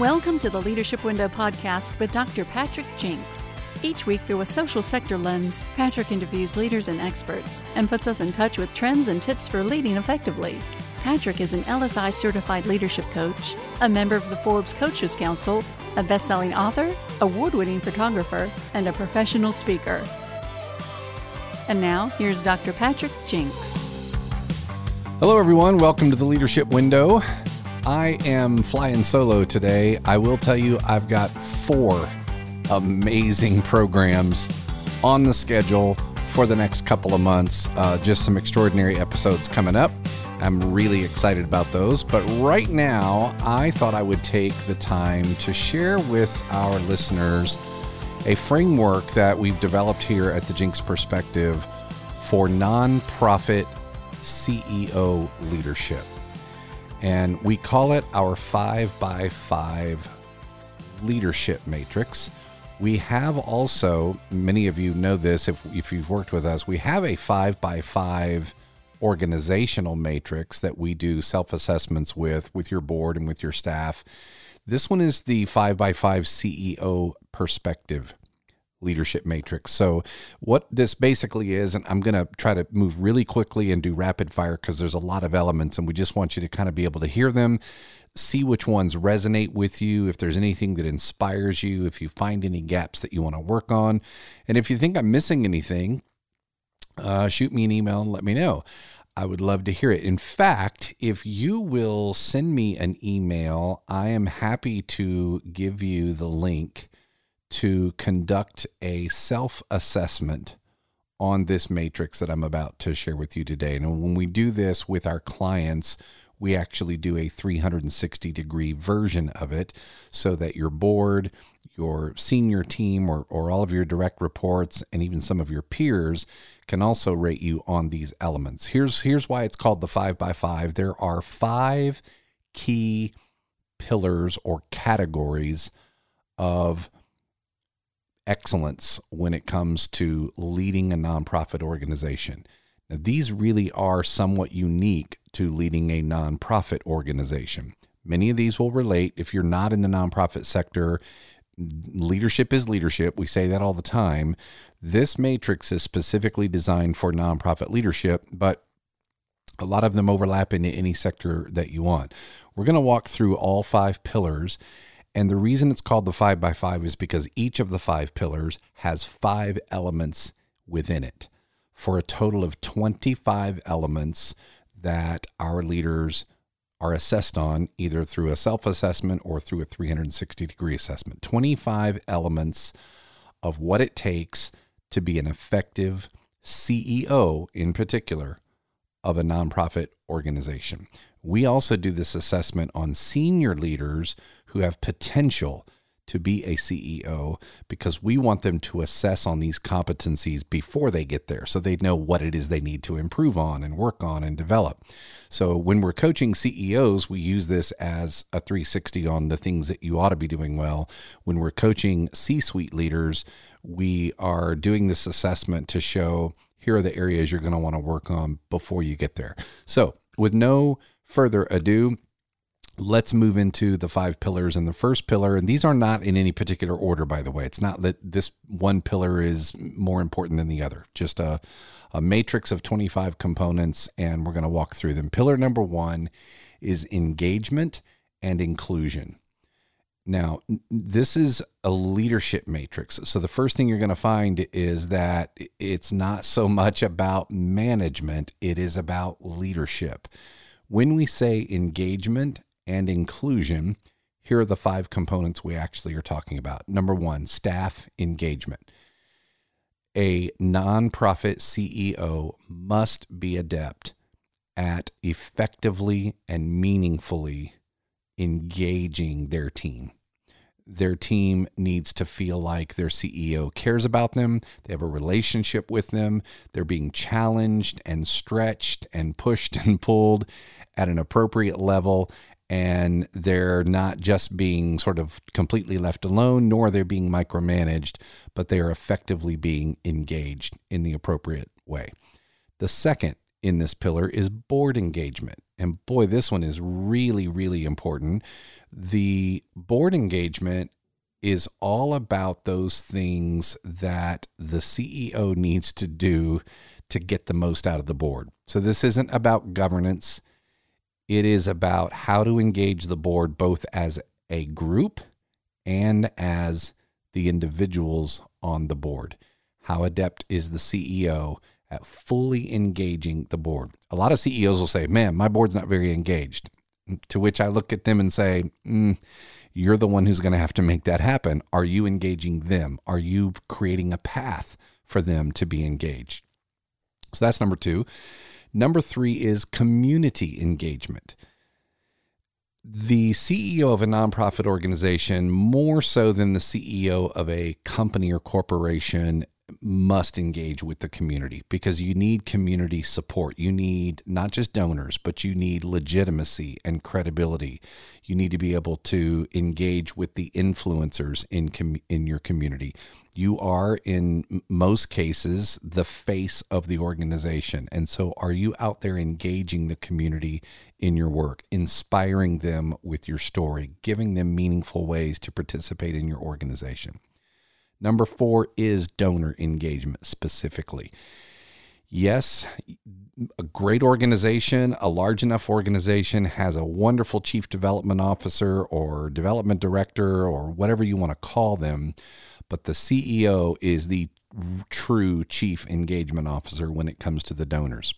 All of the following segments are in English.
Welcome to the Leadership Window podcast with Dr. Patrick Jinks. Each week, through a social sector lens, Patrick interviews leaders and experts and puts us in touch with trends and tips for leading effectively. Patrick is an LSI certified leadership coach, a member of the Forbes Coaches Council, a best selling author, award winning photographer, and a professional speaker. And now, here's Dr. Patrick Jinks. Hello, everyone. Welcome to the Leadership Window. I am flying solo today. I will tell you, I've got four amazing programs on the schedule for the next couple of months. Uh, just some extraordinary episodes coming up. I'm really excited about those. But right now, I thought I would take the time to share with our listeners a framework that we've developed here at the Jinks Perspective for nonprofit CEO leadership. And we call it our five by five leadership matrix. We have also, many of you know this if, if you've worked with us, we have a five by five organizational matrix that we do self assessments with, with your board and with your staff. This one is the five by five CEO perspective leadership matrix. So, what this basically is, and I'm going to try to move really quickly and do rapid fire because there's a lot of elements, and we just want you to kind of be able to hear them, see which ones resonate with you, if there's anything that inspires you, if you find any gaps that you want to work on. And if you think I'm missing anything, uh, shoot me an email and let me know. I would love to hear it. In fact, if you will send me an email, I am happy to give you the link to conduct a self assessment on this matrix that I'm about to share with you today. And when we do this with our clients, we actually do a 360 degree version of it so that your board, your senior team, or, or all of your direct reports, and even some of your peers can also rate you on these elements. Here's, here's why it's called the five by five there are five key pillars or categories of excellence when it comes to leading a nonprofit organization. Now, these really are somewhat unique to leading a nonprofit organization. Many of these will relate if you're not in the nonprofit sector. Leadership is leadership. We say that all the time. This matrix is specifically designed for nonprofit leadership, but a lot of them overlap into any sector that you want. We're going to walk through all five pillars and the reason it's called the five by five is because each of the five pillars has five elements within it for a total of 25 elements that our leaders are assessed on either through a self assessment or through a 360 degree assessment. 25 elements of what it takes to be an effective CEO, in particular, of a nonprofit organization. We also do this assessment on senior leaders who have potential to be a CEO because we want them to assess on these competencies before they get there so they know what it is they need to improve on and work on and develop. So when we're coaching CEOs, we use this as a 360 on the things that you ought to be doing well. When we're coaching C suite leaders, we are doing this assessment to show here are the areas you're going to want to work on before you get there. So, with no further ado, let's move into the five pillars. And the first pillar, and these are not in any particular order, by the way. It's not that this one pillar is more important than the other, just a, a matrix of 25 components, and we're going to walk through them. Pillar number one is engagement and inclusion. Now, this is a leadership matrix. So, the first thing you're going to find is that it's not so much about management, it is about leadership. When we say engagement and inclusion, here are the five components we actually are talking about. Number one, staff engagement. A nonprofit CEO must be adept at effectively and meaningfully engaging their team. Their team needs to feel like their CEO cares about them, they have a relationship with them, they're being challenged and stretched and pushed and pulled at an appropriate level and they're not just being sort of completely left alone, nor they're being micromanaged, but they are effectively being engaged in the appropriate way. The second in this pillar is board engagement. and boy, this one is really, really important. The board engagement is all about those things that the CEO needs to do to get the most out of the board. So this isn't about governance. It is about how to engage the board both as a group and as the individuals on the board. How adept is the CEO at fully engaging the board? A lot of CEOs will say, Man, my board's not very engaged. To which I look at them and say, mm, You're the one who's going to have to make that happen. Are you engaging them? Are you creating a path for them to be engaged? So that's number two. Number three is community engagement. The CEO of a nonprofit organization, more so than the CEO of a company or corporation, must engage with the community because you need community support. You need not just donors, but you need legitimacy and credibility. You need to be able to engage with the influencers in com- in your community. You are in most cases the face of the organization. And so are you out there engaging the community in your work, inspiring them with your story, giving them meaningful ways to participate in your organization? Number four is donor engagement specifically. Yes, a great organization, a large enough organization has a wonderful chief development officer or development director or whatever you want to call them, but the CEO is the true chief engagement officer when it comes to the donors.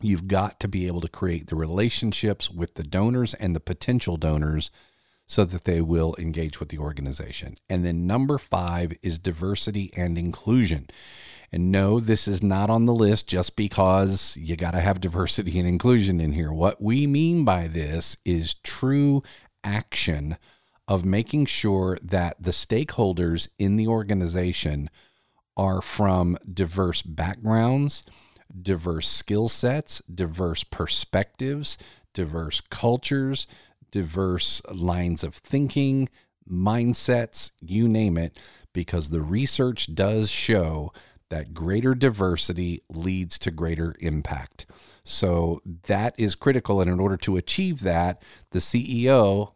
You've got to be able to create the relationships with the donors and the potential donors so that they will engage with the organization. And then number five is diversity and inclusion. And no, this is not on the list just because you got to have diversity and inclusion in here. What we mean by this is true action of making sure that the stakeholders in the organization are from diverse backgrounds, diverse skill sets, diverse perspectives, diverse cultures, diverse lines of thinking, mindsets, you name it, because the research does show that greater diversity leads to greater impact. So that is critical. And in order to achieve that, the CEO,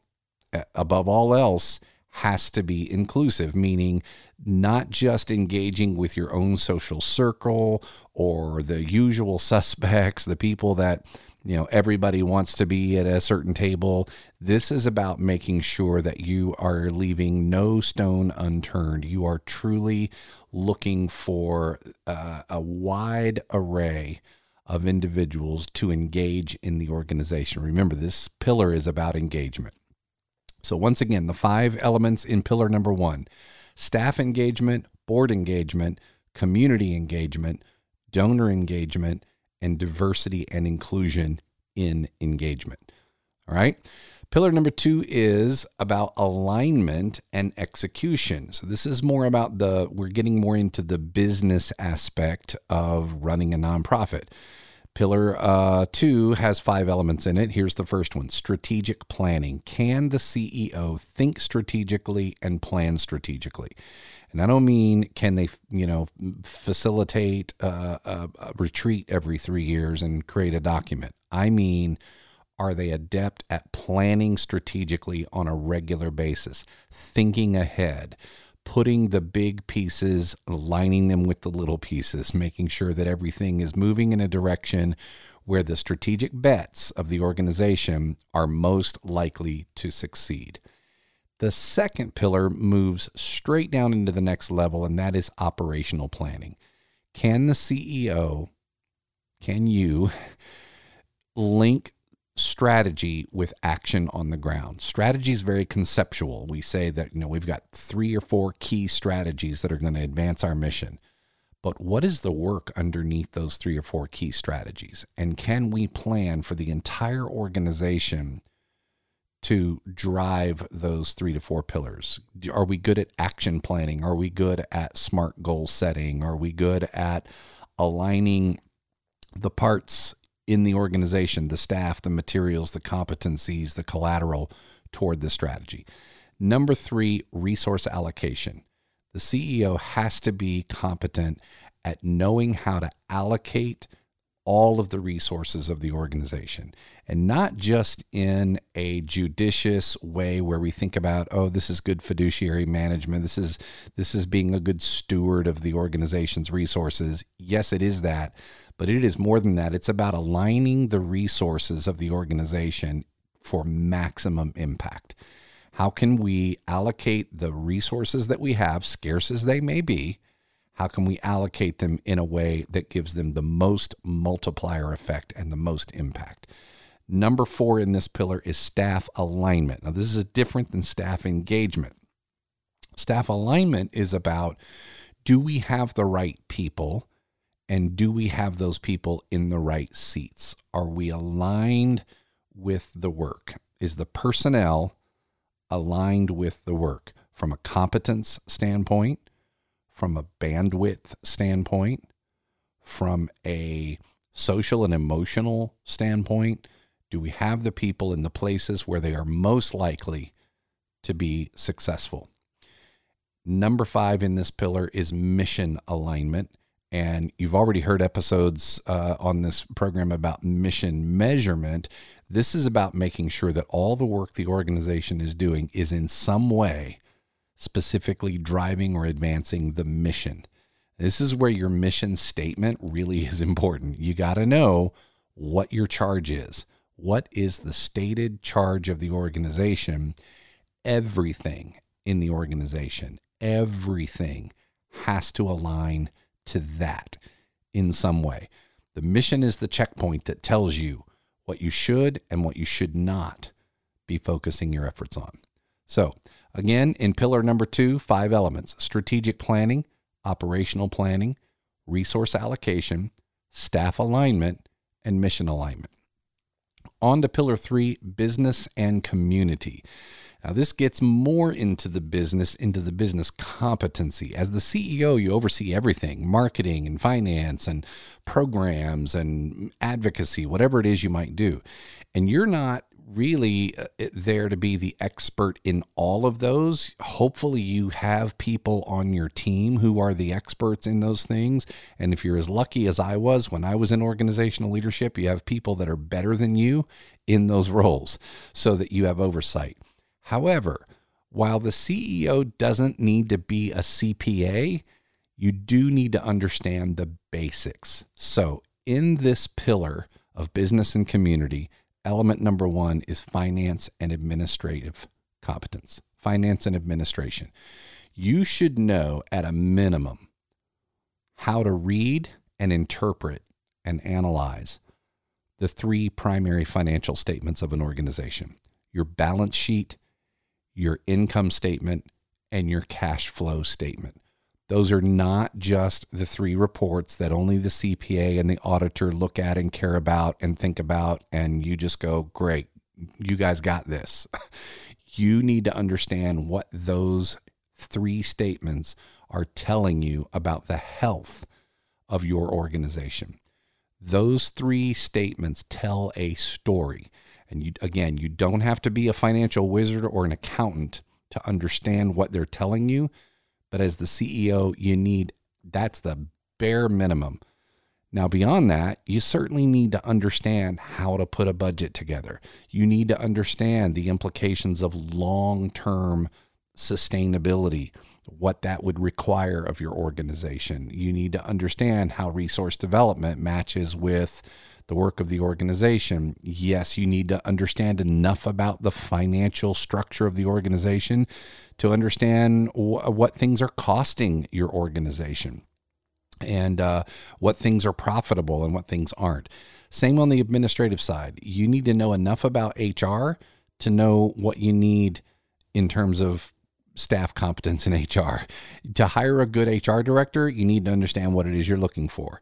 above all else, has to be inclusive, meaning not just engaging with your own social circle or the usual suspects, the people that you know everybody wants to be at a certain table. This is about making sure that you are leaving no stone unturned. You are truly looking for uh, a wide array of individuals to engage in the organization. Remember this pillar is about engagement. So once again the five elements in pillar number 1 staff engagement board engagement community engagement donor engagement and diversity and inclusion in engagement. All right. Pillar number two is about alignment and execution. So, this is more about the, we're getting more into the business aspect of running a nonprofit. Pillar uh, two has five elements in it. Here's the first one strategic planning. Can the CEO think strategically and plan strategically? And I don't mean can they, you know, facilitate a, a, a retreat every three years and create a document. I mean, are they adept at planning strategically on a regular basis, thinking ahead, putting the big pieces, aligning them with the little pieces, making sure that everything is moving in a direction where the strategic bets of the organization are most likely to succeed. The second pillar moves straight down into the next level, and that is operational planning. Can the CEO, can you link strategy with action on the ground? Strategy is very conceptual. We say that, you know, we've got three or four key strategies that are going to advance our mission. But what is the work underneath those three or four key strategies? And can we plan for the entire organization to drive those three to four pillars? Are we good at action planning? Are we good at smart goal setting? Are we good at aligning the parts in the organization, the staff, the materials, the competencies, the collateral toward the strategy? Number three, resource allocation. The CEO has to be competent at knowing how to allocate all of the resources of the organization and not just in a judicious way where we think about oh this is good fiduciary management this is this is being a good steward of the organization's resources yes it is that but it is more than that it's about aligning the resources of the organization for maximum impact how can we allocate the resources that we have scarce as they may be how can we allocate them in a way that gives them the most multiplier effect and the most impact? Number four in this pillar is staff alignment. Now, this is different than staff engagement. Staff alignment is about do we have the right people and do we have those people in the right seats? Are we aligned with the work? Is the personnel aligned with the work from a competence standpoint? from a bandwidth standpoint, from a social and emotional standpoint? Do we have the people in the places where they are most likely to be successful? Number five in this pillar is mission alignment. And you've already heard episodes uh, on this program about mission measurement. This is about making sure that all the work the organization is doing is in some way specifically driving or advancing the mission. This is where your mission statement really is important. You got to know what your charge is. What is the stated charge of the organization? Everything in the organization, everything has to align to that in some way. The mission is the checkpoint that tells you what you should and what you should not be focusing your efforts on. So, Again, in pillar number two, five elements strategic planning, operational planning, resource allocation, staff alignment, and mission alignment. On to pillar three, business and community. Now, this gets more into the business, into the business competency. As the CEO, you oversee everything marketing and finance and programs and advocacy, whatever it is you might do. And you're not really uh, there to be the expert in all of those. Hopefully, you have people on your team who are the experts in those things. And if you're as lucky as I was when I was in organizational leadership, you have people that are better than you in those roles so that you have oversight. However, while the CEO doesn't need to be a CPA, you do need to understand the basics. So, in this pillar of business and community, element number one is finance and administrative competence, finance and administration. You should know at a minimum how to read and interpret and analyze the three primary financial statements of an organization your balance sheet, your income statement, and your cash flow statement. Those are not just the three reports that only the CPA and the auditor look at and care about and think about, and you just go, great, you guys got this. you need to understand what those three statements are telling you about the health of your organization. Those three statements tell a story. And you, again, you don't have to be a financial wizard or an accountant to understand what they're telling you but as the CEO, you need that's the bare minimum. Now, beyond that, you certainly need to understand how to put a budget together. You need to understand the implications of long term sustainability, what that would require of your organization. You need to understand how resource development matches with the work of the organization. Yes, you need to understand enough about the financial structure of the organization to understand what things are costing your organization and uh, what things are profitable and what things aren't. Same on the administrative side. You need to know enough about HR to know what you need in terms of staff competence in HR. To hire a good HR director, you need to understand what it is you're looking for.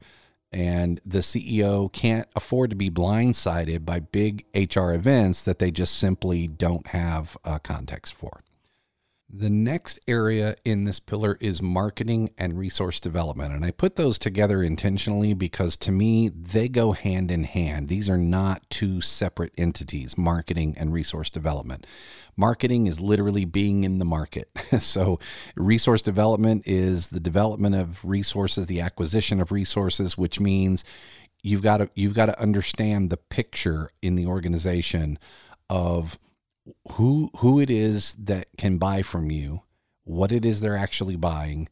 And the CEO can't afford to be blindsided by big HR events that they just simply don't have a context for. The next area in this pillar is marketing and resource development. And I put those together intentionally because to me, they go hand in hand. These are not two separate entities, marketing and resource development. Marketing is literally being in the market. so, resource development is the development of resources, the acquisition of resources, which means you've got to you've got to understand the picture in the organization of who who it is that can buy from you, what it is they're actually buying,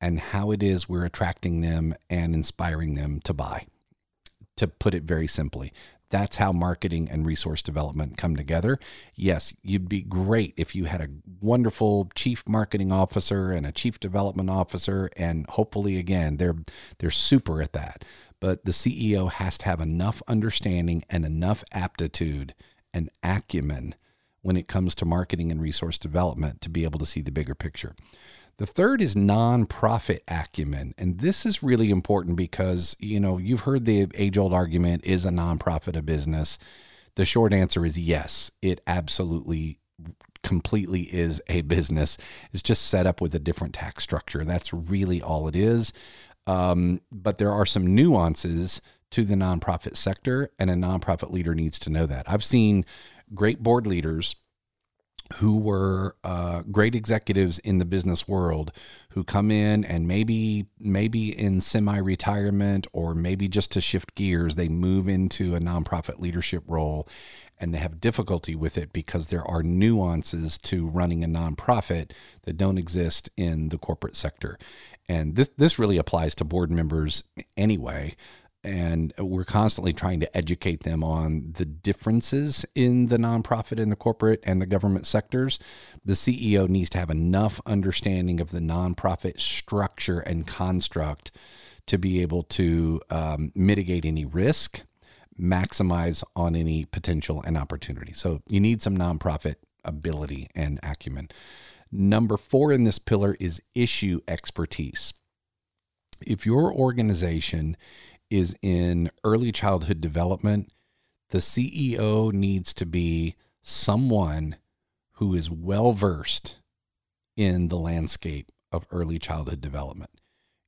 and how it is we're attracting them and inspiring them to buy. To put it very simply, that's how marketing and resource development come together. Yes, you'd be great if you had a wonderful chief marketing officer and a chief development officer and hopefully again they're they're super at that. But the CEO has to have enough understanding and enough aptitude and acumen when it comes to marketing and resource development to be able to see the bigger picture. The third is nonprofit acumen. And this is really important because, you know, you've heard the age old argument is a nonprofit a business? The short answer is yes, it absolutely completely is a business. It's just set up with a different tax structure. That's really all it is. Um, but there are some nuances to the nonprofit sector, and a nonprofit leader needs to know that. I've seen great board leaders who were uh, great executives in the business world who come in and maybe maybe in semi-retirement or maybe just to shift gears they move into a nonprofit leadership role and they have difficulty with it because there are nuances to running a nonprofit that don't exist in the corporate sector. And this this really applies to board members anyway and we're constantly trying to educate them on the differences in the nonprofit and the corporate and the government sectors. The CEO needs to have enough understanding of the nonprofit structure and construct to be able to um, mitigate any risk, maximize on any potential and opportunity. So you need some nonprofit ability and acumen. Number four in this pillar is issue expertise. If your organization is in early childhood development, the CEO needs to be someone who is well versed in the landscape of early childhood development.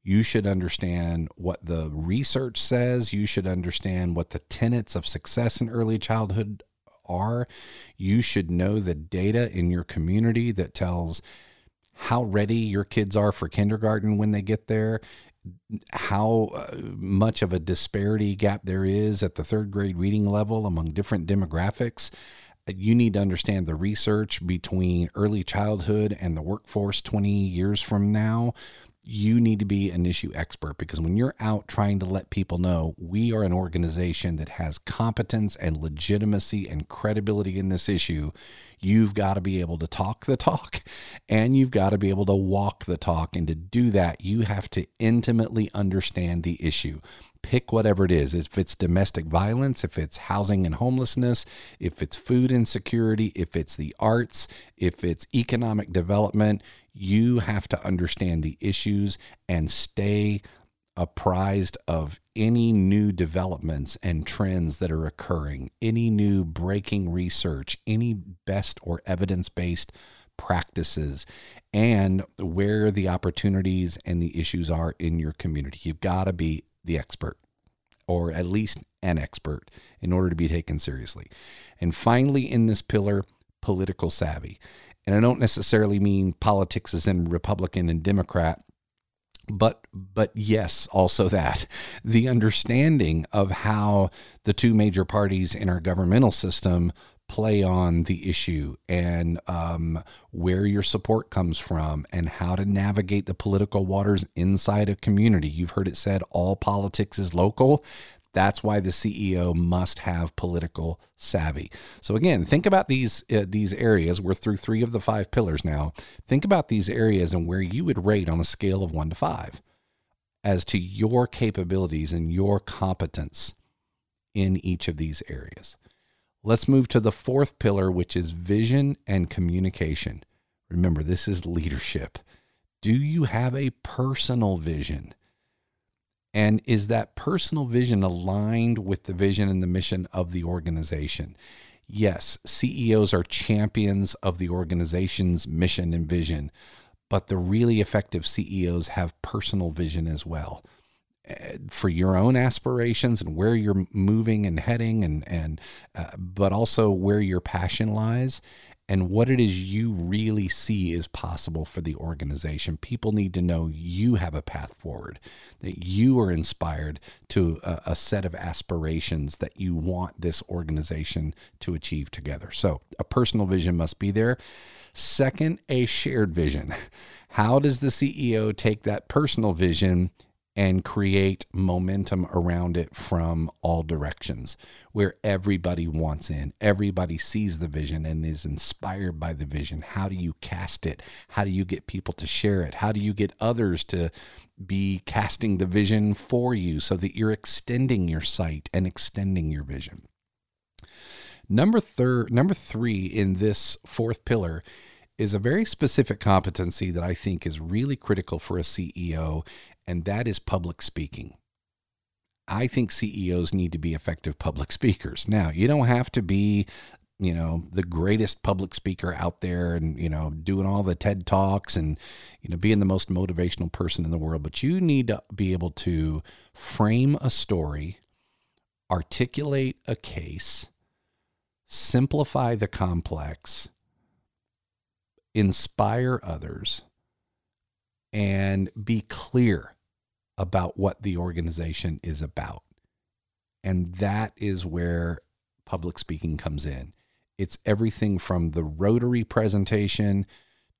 You should understand what the research says. You should understand what the tenets of success in early childhood are. You should know the data in your community that tells how ready your kids are for kindergarten when they get there how uh, much of a disparity gap there is at the third grade reading level among different demographics. You need to understand the research between early childhood and the workforce 20 years from now you need to be an issue expert because when you're out trying to let people know we are an organization that has competence and legitimacy and credibility in this issue, you've got to be able to talk the talk and you've got to be able to walk the talk. And to do that, you have to intimately understand the issue. Pick whatever it is. If it's domestic violence, if it's housing and homelessness, if it's food insecurity, if it's the arts, if it's economic development, you have to understand the issues and stay apprised of any new developments and trends that are occurring, any new breaking research, any best or evidence based practices, and where the opportunities and the issues are in your community. You've got to be the expert, or at least an expert, in order to be taken seriously. And finally, in this pillar, political savvy. And I don't necessarily mean politics as in Republican and Democrat, but but yes, also that the understanding of how the two major parties in our governmental system play on the issue and um, where your support comes from and how to navigate the political waters inside a community. You've heard it said all politics is local. That's why the CEO must have political savvy. So again, think about these uh, these areas. We're through three of the five pillars now. Think about these areas and where you would rate on a scale of one to five as to your capabilities and your competence in each of these areas. Let's move to the fourth pillar, which is vision and communication. Remember, this is leadership. Do you have a personal vision? And is that personal vision aligned with the vision and the mission of the organization? Yes, CEOs are champions of the organization's mission and vision, but the really effective CEOs have personal vision as well eh, for your own aspirations and where you're moving and heading and and uh, but also where your passion lies and what it is you really see is possible for the organization. People need to know you have a path forward, that you are inspired to a, a, set of aspirations that you want this organization to achieve together. So, a personal vision must be there. Second, a shared vision. How does the CEO take that personal vision and create momentum around it from all directions where everybody wants in. Everybody sees the vision and is inspired by the vision. How do you cast it? How do you get people to share it? How do you get others to be casting the vision for you so that you're extending your sight and extending your vision? Number third, number 3 in this fourth pillar is a very specific competency that I think is really critical for a CEO and that is public speaking. I think CEOs need to be effective public speakers. Now, you don't have to be, you know, the greatest public speaker out there and, you know, doing all the TED Talks and, you know, being the most motivational person in the world, but you need to be able to frame a story, articulate a case, simplify the complex, inspire others, and be clear about what the organization is about. And that is where public speaking comes in. It's everything from the Rotary presentation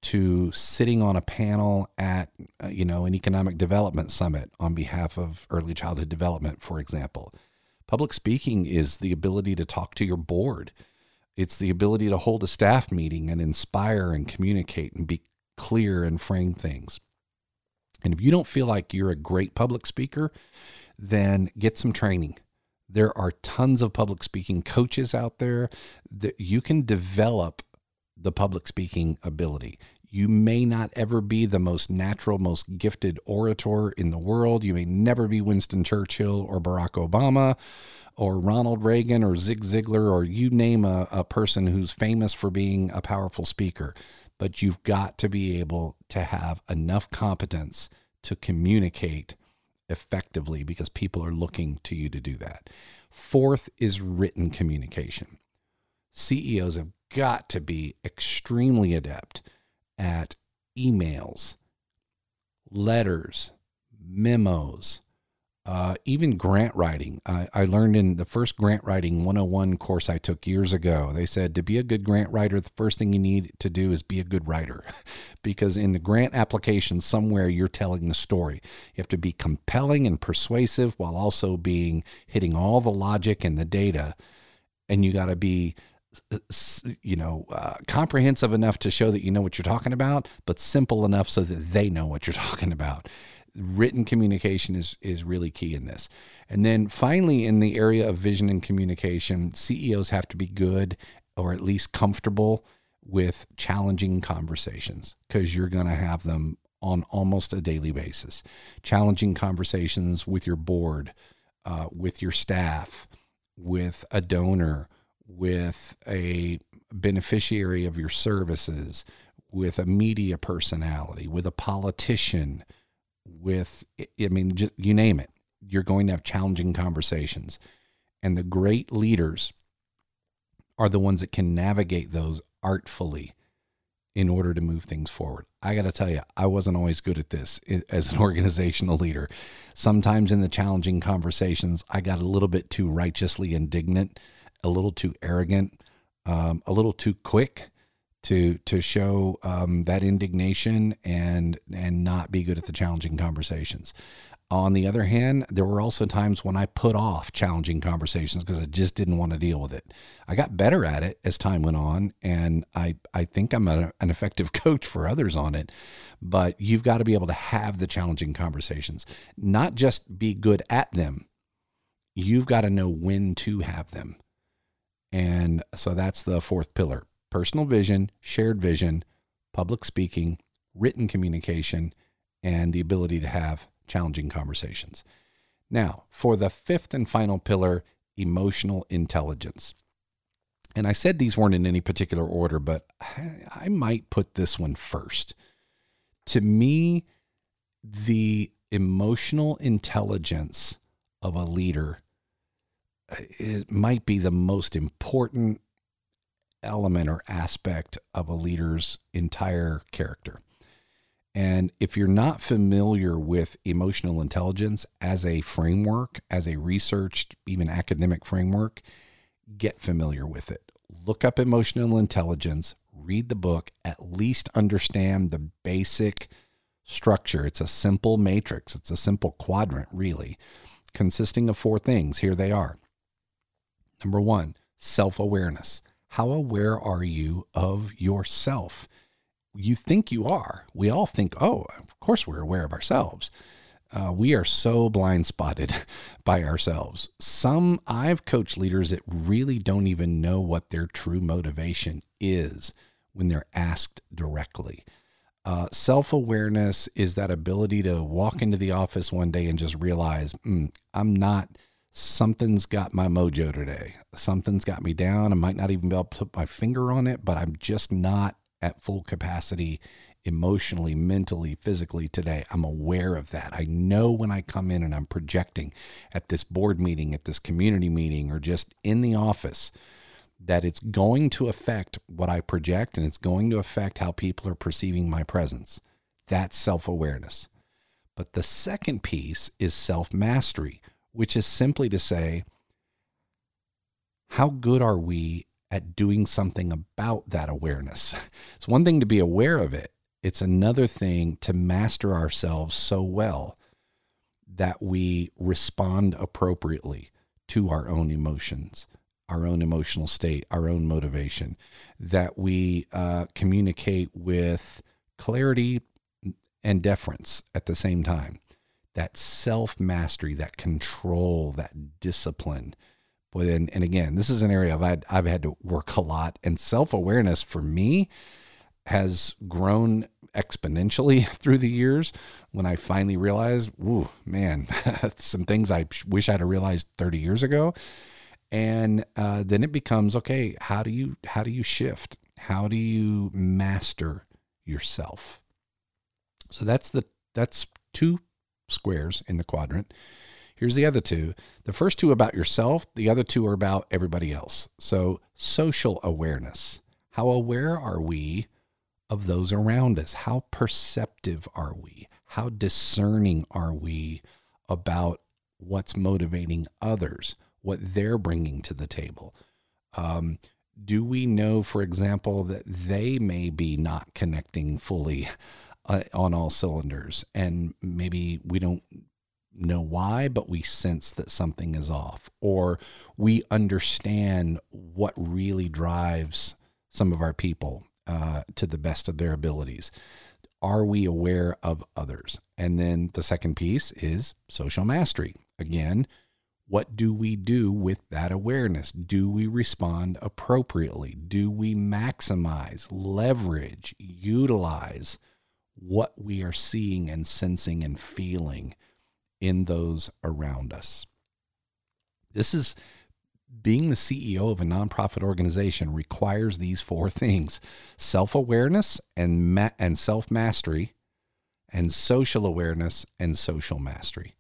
to sitting on a panel at uh, you know an economic development summit on behalf of early childhood development for example public speaking is the ability to talk to your board it's the ability to hold a staff meeting and inspire and communicate and be clear and frame things and if you don't feel like you're a great public speaker, then get some training. There are tons of public speaking coaches out there that you can develop the public speaking ability. You may not ever be the most natural, most gifted orator in the world. You may never be Winston Churchill or Barack Obama or Ronald Reagan or Zig Ziglar or you name a, a person who's famous for being a powerful speaker but you've got to be able to have enough competence to communicate effectively because people are looking to you to do that. Fourth is written communication. CEOs have got to be extremely adept at emails, letters, memos, uh, even grant writing. I, I learned in the first grant writing 101 course I took years ago, they said to be a good grant writer, the first thing you need to do is be a good writer. because in the grant application, somewhere you're telling the story. You have to be compelling and persuasive while also being hitting all the logic and the data. And you got to be you know, uh, comprehensive enough to show that you know what you're talking about, but simple enough so that they know what you're talking about written communication is is really key in this. And then finally in the area of vision and communication, CEOs have to be good or at least comfortable with challenging conversations because you're going to have them on almost a daily basis. Challenging conversations with your board, uh, with your staff, with a donor, with a beneficiary of your services, with a media personality, with a politician, with, I mean, just, you name it. You're going to have challenging conversations. And the great leaders are the ones that can navigate those artfully in order to move things forward. I got to tell you, I wasn't always good at this as an organizational leader. Sometimes in the challenging conversations, I got a little bit too righteously indignant, a little too arrogant, um, a little too quick to to show um, that indignation and and not be good at the challenging conversations. On the other hand, there were also times when I put off challenging conversations because I just didn't want to deal with it. I got better at it as time went on, and I, I think I'm a, an effective coach for others on it. But you've got to be able to have the challenging conversations, not just be good at them. You've got to know when to have them. And so that's the fourth pillar personal vision, shared vision, public speaking, written communication, and the ability to have challenging conversations. Now, for the fifth and final pillar, emotional intelligence. And I said these weren't in any particular order, but I might put this one first. To me, the emotional intelligence of a leader uh, it might be the most important element or aspect of a leader's entire character. And if you're not familiar with emotional intelligence as a framework, as a researched, even academic framework, get familiar with it. Look up emotional intelligence, read the book, at least understand the basic structure. It's a simple matrix, it's a simple quadrant, really, consisting of four things. Here they are. Number one, self awareness. How aware are you of yourself? You think you are. We all think, oh, of course we're aware of ourselves. Uh, we are so blind spotted by ourselves. Some I've coached leaders that really don't even know what their true motivation is when they're asked directly. Uh, Self awareness is that ability to walk into the office one day and just realize, mm, I'm not, something's got my mojo today. Something's got me down. I might not even be able to put my finger on it, but I'm just not at full capacity emotionally, mentally, physically today. I'm aware of that. I know when I come in and I'm projecting at this board meeting, at this community meeting, or just in the office that it's going to affect what I project and it's going to affect how people are perceiving my presence. That's self awareness. But the second piece is self mastery, which is simply to say, how good are we at doing something about that awareness? It's one thing to be aware of it, it's another thing to master ourselves so well that we respond appropriately to our own emotions our own emotional state, our own motivation, that we uh, communicate with clarity and deference at the same time. That self mastery, that control, that discipline. But and, and again, this is an area I've had, I've had to work a lot. And self awareness for me has grown exponentially through the years when I finally realized, ooh, man, some things I wish I'd have realized 30 years ago and uh, then it becomes okay how do you how do you shift how do you master yourself so that's the that's two squares in the quadrant. Here's the other two. The first two about yourself. The other two are about everybody else. So social awareness. How aware are we of those around us? How perceptive are we? How discerning are we about what's motivating others what they're bringing to the table. Um, do we know, for example, that they may be not connecting fully uh, on all cylinders, and maybe we don't know why, but we sense that something is off, or we understand what really drives some of our people uh, to the best of their abilities. Are we aware of others? And then the second piece is social mastery. Again, what do we do with that awareness? Do we respond appropriately? Do we maximize, leverage, utilize what we are seeing and sensing and feeling in those around us? This is being the CEO of a nonprofit organization requires these four things self awareness and, ma- and self mastery, and social awareness and social mastery.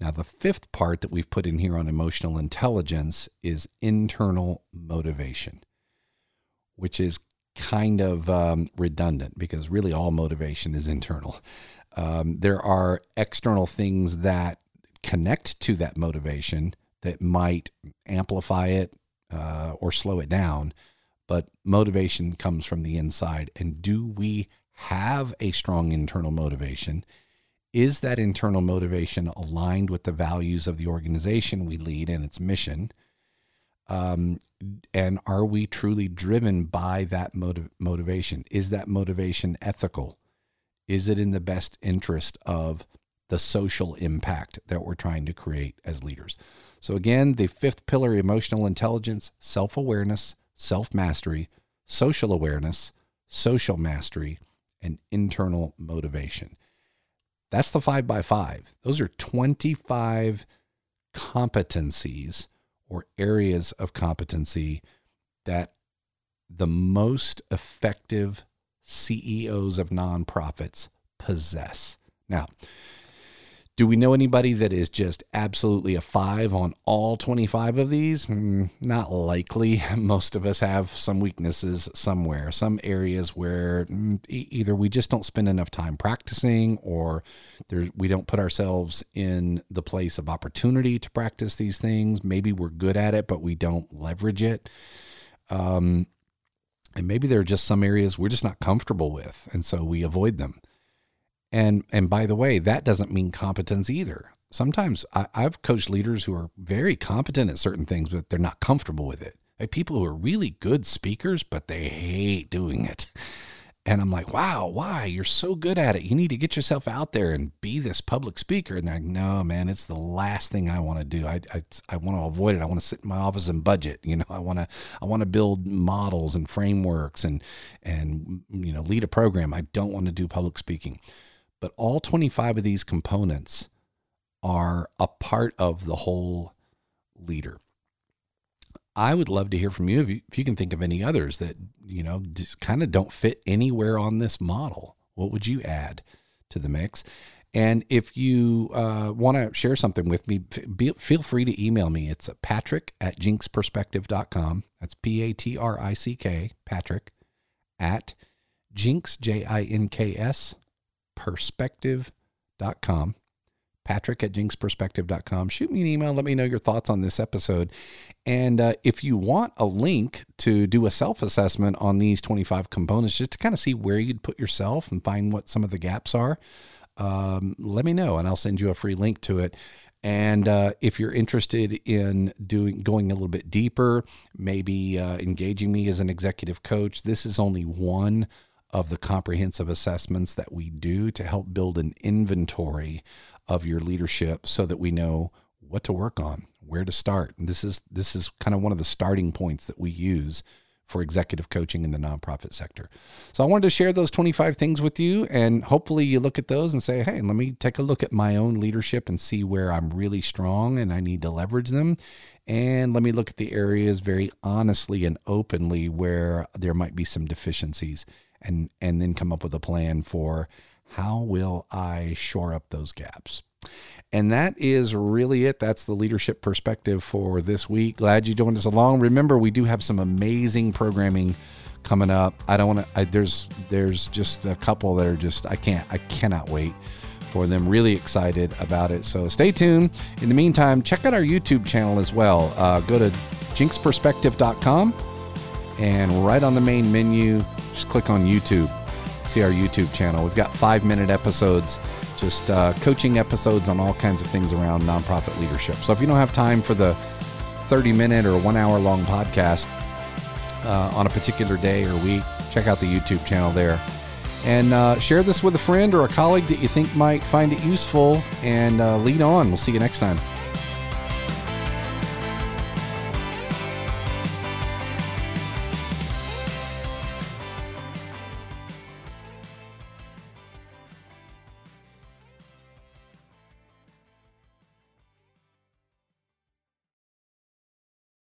Now, the fifth part that we've put in here on emotional intelligence is internal motivation, which is kind of um, redundant because really all motivation is internal. Um, there are external things that connect to that motivation that might amplify it uh, or slow it down, but motivation comes from the inside. And do we have a strong internal motivation? is that internal motivation aligned with the values of the organization we lead and its mission? Um, and are we truly driven by that motiv- motivation? Is that motivation ethical? Is it in the best interest of the social impact that we're trying to create as leaders? So, again, the fifth pillar emotional intelligence, self awareness, self mastery, social awareness, social mastery, and internal motivation. That's the five by five. Those are 25 competencies or areas of competency that the most effective CEOs of nonprofits possess. Now, Do we know anybody that is just absolutely a five on all 25 of these? Mm, not likely. Most of us have some weaknesses somewhere, some areas where mm, either we just don't spend enough time practicing or we don't put ourselves in the place of opportunity to practice these things. Maybe we're good at it, but we don't leverage it. Um, and maybe there are just some areas we're just not comfortable with, and so we avoid them. And and by the way, that doesn't mean competence either. Sometimes I, have coached leaders who are very competent at certain things, but they're not comfortable with it. Like people who are really good speakers, but they hate doing it. And I'm like, wow, why? You're so good at it. You need to get yourself out there and be this public speaker. And they're like, no, man, it's the last thing I want to do. I, I, I want to avoid it. I want to sit in my office and budget. You know, I want to, I want to build models and frameworks and, and, you know, lead a program. I don't want to do public speaking. But all 25 of these components are a part of the whole leader. I would love to hear from you if, you if you can think of any others that, you know, just kind of don't fit anywhere on this model. What would you add to the mix? And if you uh, want to share something with me, be, feel free to email me. It's patrick at jinksperspective.com. That's P A T R I C K, Patrick, at jinks, J I N K S, jinksperspective.com. Patrick at jinksperspective.com. Shoot me an email. Let me know your thoughts on this episode. And uh, if you want a link to do a self assessment on these 25 components, just to kind of see where you'd put yourself and find what some of the gaps are, um, let me know and I'll send you a free link to it. And uh, if you're interested in doing going a little bit deeper, maybe uh, engaging me as an executive coach, this is only one of the comprehensive assessments that we do to help build an inventory of your leadership so that we know what to work on, where to start. And this is this is kind of one of the starting points that we use for executive coaching in the nonprofit sector. So I wanted to share those 25 things with you and hopefully you look at those and say, "Hey, let me take a look at my own leadership and see where I'm really strong and I need to leverage them." And let me look at the areas very honestly and openly where there might be some deficiencies and and then come up with a plan for how will I shore up those gaps. And that is really it. That's the leadership perspective for this week. Glad you joined us along. Remember, we do have some amazing programming coming up. I don't want to. There's there's just a couple that are just I can't I cannot wait for them. Really excited about it. So stay tuned. In the meantime, check out our YouTube channel as well. Uh, go to jinksperspective.com and right on the main menu, just click on YouTube. See our YouTube channel. We've got five minute episodes, just uh, coaching episodes on all kinds of things around nonprofit leadership. So if you don't have time for the 30 minute or one hour long podcast uh, on a particular day or week, check out the YouTube channel there. And uh, share this with a friend or a colleague that you think might find it useful and uh, lead on. We'll see you next time.